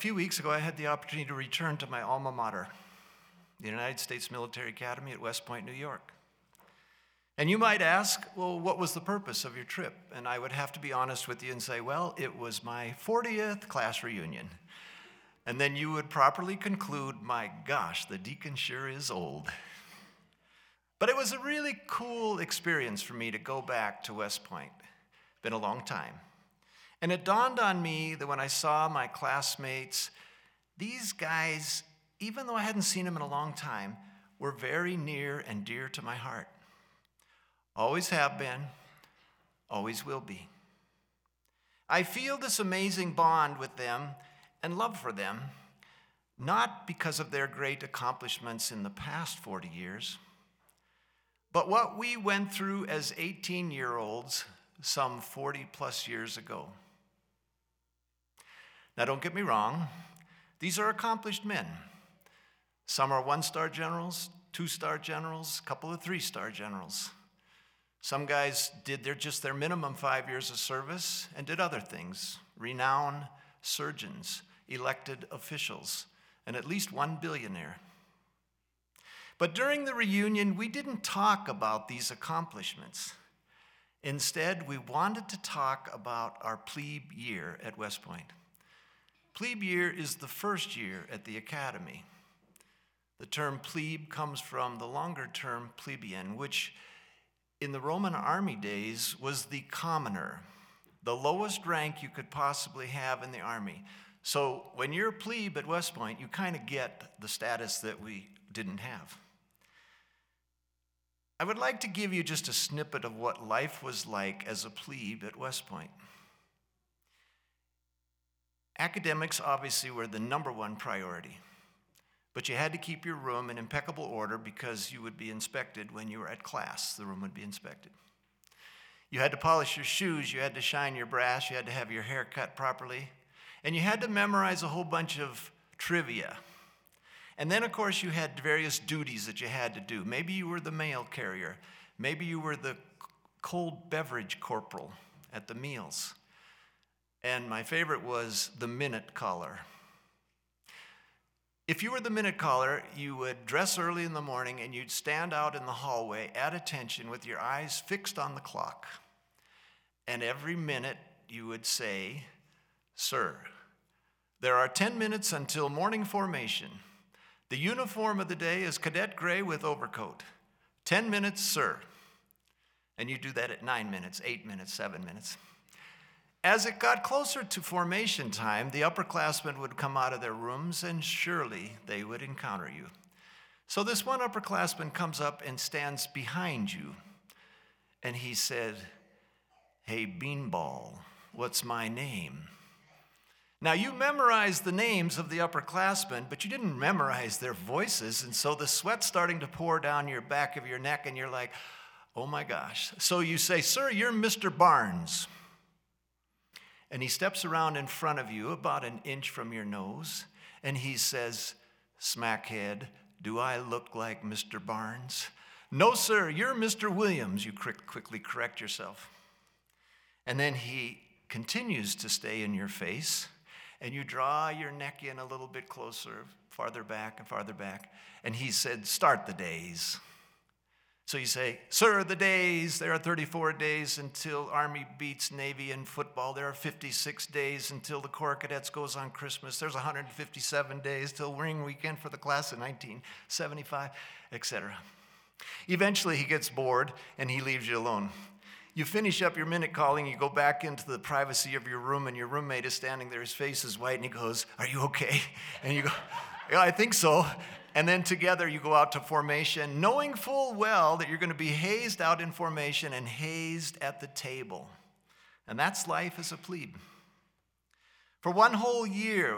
few weeks ago, I had the opportunity to return to my alma mater, the United States Military Academy at West Point, New York. And you might ask, well, what was the purpose of your trip? And I would have to be honest with you and say, well, it was my 40th class reunion. And then you would properly conclude, my gosh, the deacon sure is old. But it was a really cool experience for me to go back to West Point. Been a long time. And it dawned on me that when I saw my classmates, these guys, even though I hadn't seen them in a long time, were very near and dear to my heart. Always have been, always will be. I feel this amazing bond with them and love for them, not because of their great accomplishments in the past 40 years, but what we went through as 18 year olds some 40 plus years ago. Now, don't get me wrong, these are accomplished men. Some are one star generals, two star generals, a couple of three star generals. Some guys did their, just their minimum five years of service and did other things renowned surgeons, elected officials, and at least one billionaire. But during the reunion, we didn't talk about these accomplishments. Instead, we wanted to talk about our plebe year at West Point. Plebe year is the first year at the academy. The term plebe comes from the longer term plebeian, which in the Roman army days was the commoner, the lowest rank you could possibly have in the army. So when you're a plebe at West Point, you kind of get the status that we didn't have. I would like to give you just a snippet of what life was like as a plebe at West Point. Academics obviously were the number one priority, but you had to keep your room in impeccable order because you would be inspected when you were at class. The room would be inspected. You had to polish your shoes, you had to shine your brass, you had to have your hair cut properly, and you had to memorize a whole bunch of trivia. And then, of course, you had various duties that you had to do. Maybe you were the mail carrier, maybe you were the cold beverage corporal at the meals. And my favorite was the minute caller. If you were the minute caller, you would dress early in the morning and you'd stand out in the hallway at attention with your eyes fixed on the clock. And every minute you would say, Sir, there are 10 minutes until morning formation. The uniform of the day is cadet gray with overcoat. 10 minutes, sir. And you do that at nine minutes, eight minutes, seven minutes. As it got closer to formation time, the upperclassmen would come out of their rooms and surely they would encounter you. So this one upperclassman comes up and stands behind you, and he said, Hey, Beanball, what's my name? Now, you memorized the names of the upperclassmen, but you didn't memorize their voices, and so the sweat's starting to pour down your back of your neck, and you're like, oh my gosh. So you say, Sir, you're Mr. Barnes and he steps around in front of you about an inch from your nose and he says, Smackhead, do I look like Mr. Barnes? No, sir, you're Mr. Williams. You quickly correct yourself. And then he continues to stay in your face, and you draw your neck in a little bit closer, farther back and farther back. And he said, Start the days. So you say, Sir, the days, there are 34 days until Army beats Navy in football. There are 56 days until the Corps Cadets goes on Christmas. There's 157 days till Ring Weekend for the class of 1975, etc. Eventually, he gets bored and he leaves you alone. You finish up your minute calling, you go back into the privacy of your room, and your roommate is standing there. His face is white, and he goes, Are you okay? And you go, Yeah, I think so. And then together you go out to formation, knowing full well that you're going to be hazed out in formation and hazed at the table. And that's life as a plebe. For one whole year,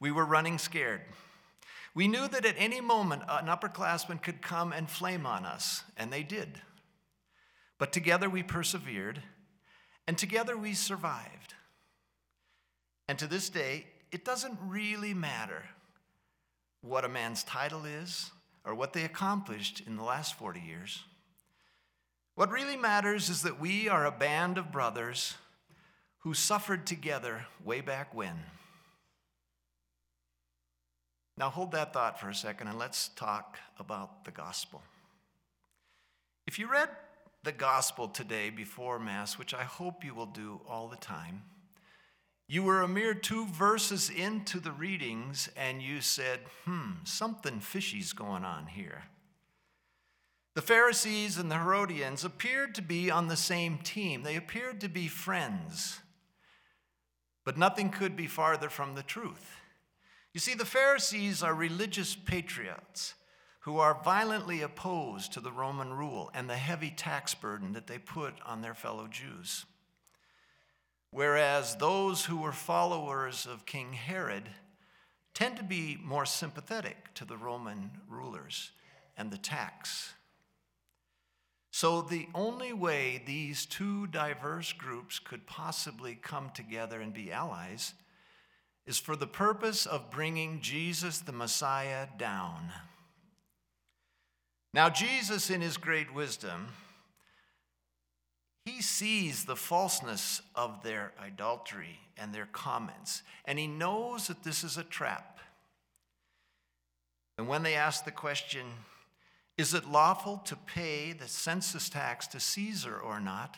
we were running scared. We knew that at any moment an upperclassman could come and flame on us, and they did. But together we persevered, and together we survived. And to this day, it doesn't really matter what a man's title is or what they accomplished in the last 40 years. What really matters is that we are a band of brothers who suffered together way back when. Now hold that thought for a second and let's talk about the gospel. If you read the gospel today before Mass, which I hope you will do all the time, you were a mere two verses into the readings and you said, hmm, something fishy's going on here. The Pharisees and the Herodians appeared to be on the same team, they appeared to be friends. But nothing could be farther from the truth. You see, the Pharisees are religious patriots who are violently opposed to the Roman rule and the heavy tax burden that they put on their fellow Jews. Whereas those who were followers of King Herod tend to be more sympathetic to the Roman rulers and the tax. So, the only way these two diverse groups could possibly come together and be allies is for the purpose of bringing Jesus the Messiah down. Now, Jesus, in his great wisdom, he sees the falseness of their idolatry and their comments, and he knows that this is a trap. And when they ask the question, is it lawful to pay the census tax to Caesar or not?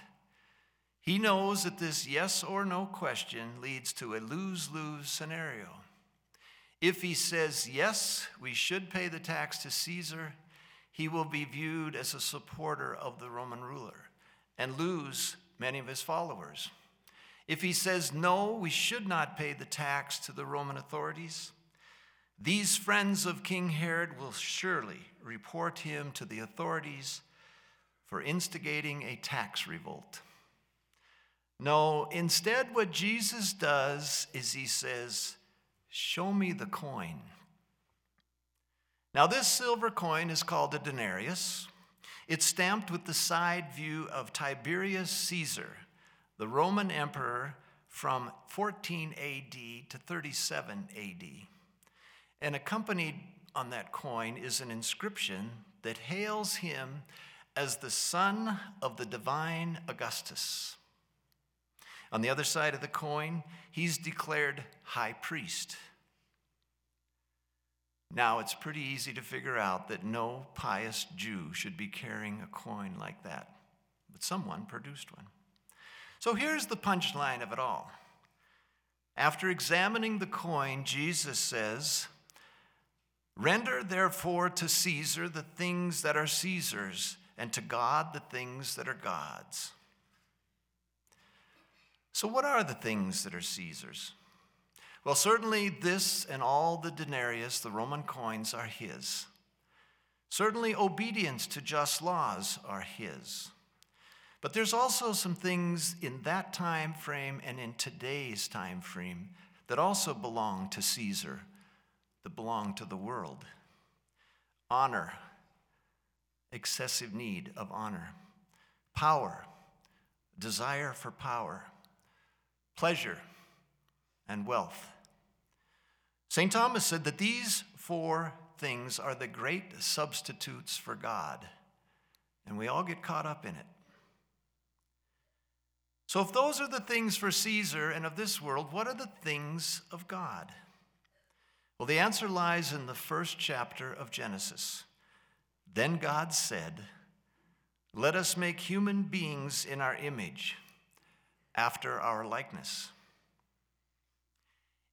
He knows that this yes or no question leads to a lose lose scenario. If he says, yes, we should pay the tax to Caesar, he will be viewed as a supporter of the Roman ruler and lose many of his followers. If he says, no, we should not pay the tax to the Roman authorities, these friends of King Herod will surely report him to the authorities for instigating a tax revolt. No, instead, what Jesus does is he says, Show me the coin. Now, this silver coin is called a denarius. It's stamped with the side view of Tiberius Caesar, the Roman emperor from 14 AD to 37 AD. And accompanied on that coin is an inscription that hails him as the son of the divine Augustus. On the other side of the coin, he's declared high priest. Now, it's pretty easy to figure out that no pious Jew should be carrying a coin like that, but someone produced one. So here's the punchline of it all. After examining the coin, Jesus says, Render therefore to Caesar the things that are Caesar's, and to God the things that are God's. So, what are the things that are Caesar's? Well, certainly this and all the denarius, the Roman coins, are his. Certainly, obedience to just laws are his. But there's also some things in that time frame and in today's time frame that also belong to Caesar, that belong to the world. Honor, excessive need of honor. Power, desire for power pleasure, and wealth. St. Thomas said that these four things are the great substitutes for God, and we all get caught up in it. So, if those are the things for Caesar and of this world, what are the things of God? Well, the answer lies in the first chapter of Genesis. Then God said, Let us make human beings in our image after our likeness.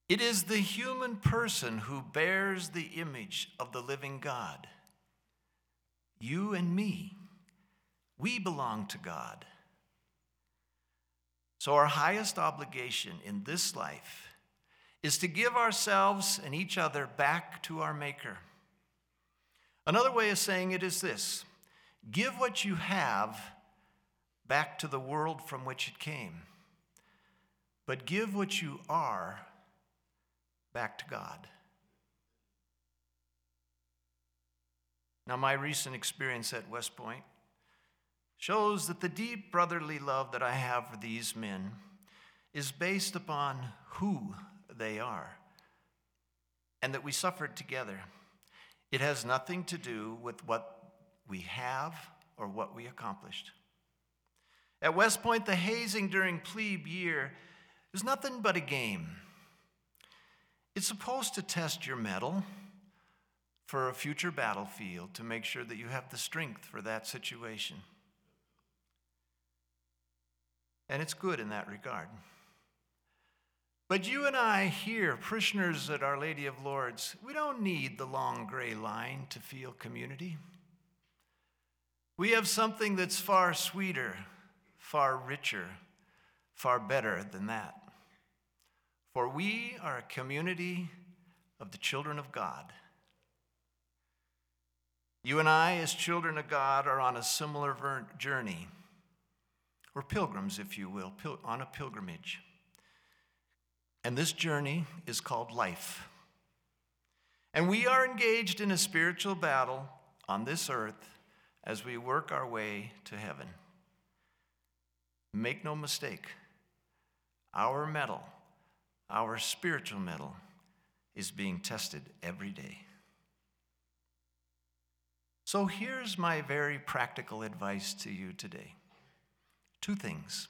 It is the human person who bears the image of the living God. You and me, we belong to God. So, our highest obligation in this life is to give ourselves and each other back to our Maker. Another way of saying it is this give what you have back to the world from which it came but give what you are back to God. Now, my recent experience at West Point shows that the deep brotherly love that I have for these men is based upon who they are and that we suffered together. It has nothing to do with what we have or what we accomplished. At West Point, the hazing during plebe year is nothing but a game. It's supposed to test your mettle for a future battlefield to make sure that you have the strength for that situation. And it's good in that regard. But you and I here, parishioners at Our Lady of Lourdes, we don't need the long gray line to feel community. We have something that's far sweeter, far richer, far better than that. For we are a community of the children of God. You and I, as children of God, are on a similar journey. We're pilgrims, if you will, on a pilgrimage. And this journey is called life. And we are engaged in a spiritual battle on this earth as we work our way to heaven. Make no mistake, our mettle, our spiritual mettle is being tested every day. So here's my very practical advice to you today two things.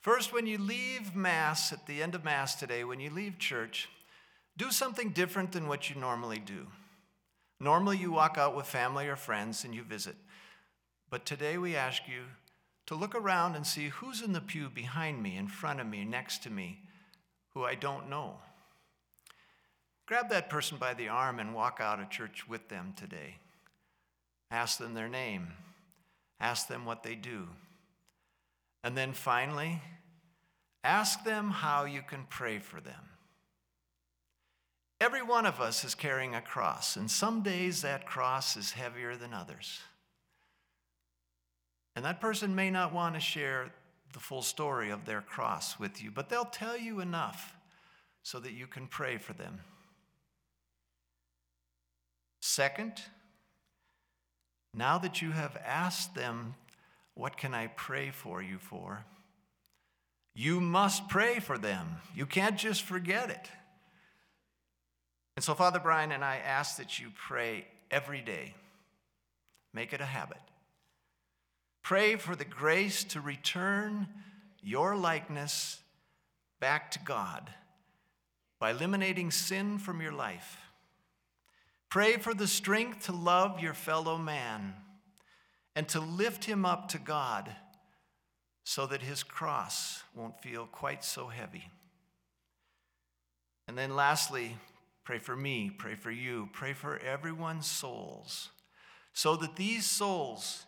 First, when you leave Mass, at the end of Mass today, when you leave church, do something different than what you normally do. Normally, you walk out with family or friends and you visit. But today, we ask you to look around and see who's in the pew behind me, in front of me, next to me, who I don't know. Grab that person by the arm and walk out of church with them today. Ask them their name, ask them what they do. And then finally, ask them how you can pray for them. Every one of us is carrying a cross, and some days that cross is heavier than others. And that person may not want to share the full story of their cross with you, but they'll tell you enough so that you can pray for them. Second, now that you have asked them, What can I pray for you for? You must pray for them. You can't just forget it. And so, Father Brian and I ask that you pray every day. Make it a habit. Pray for the grace to return your likeness back to God by eliminating sin from your life Pray for the strength to love your fellow man and to lift him up to God so that his cross won't feel quite so heavy. And then lastly, pray for me, pray for you, pray for everyone's souls, so that these souls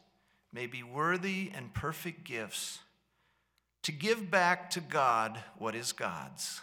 may be worthy and perfect gifts to give back to God what is God's.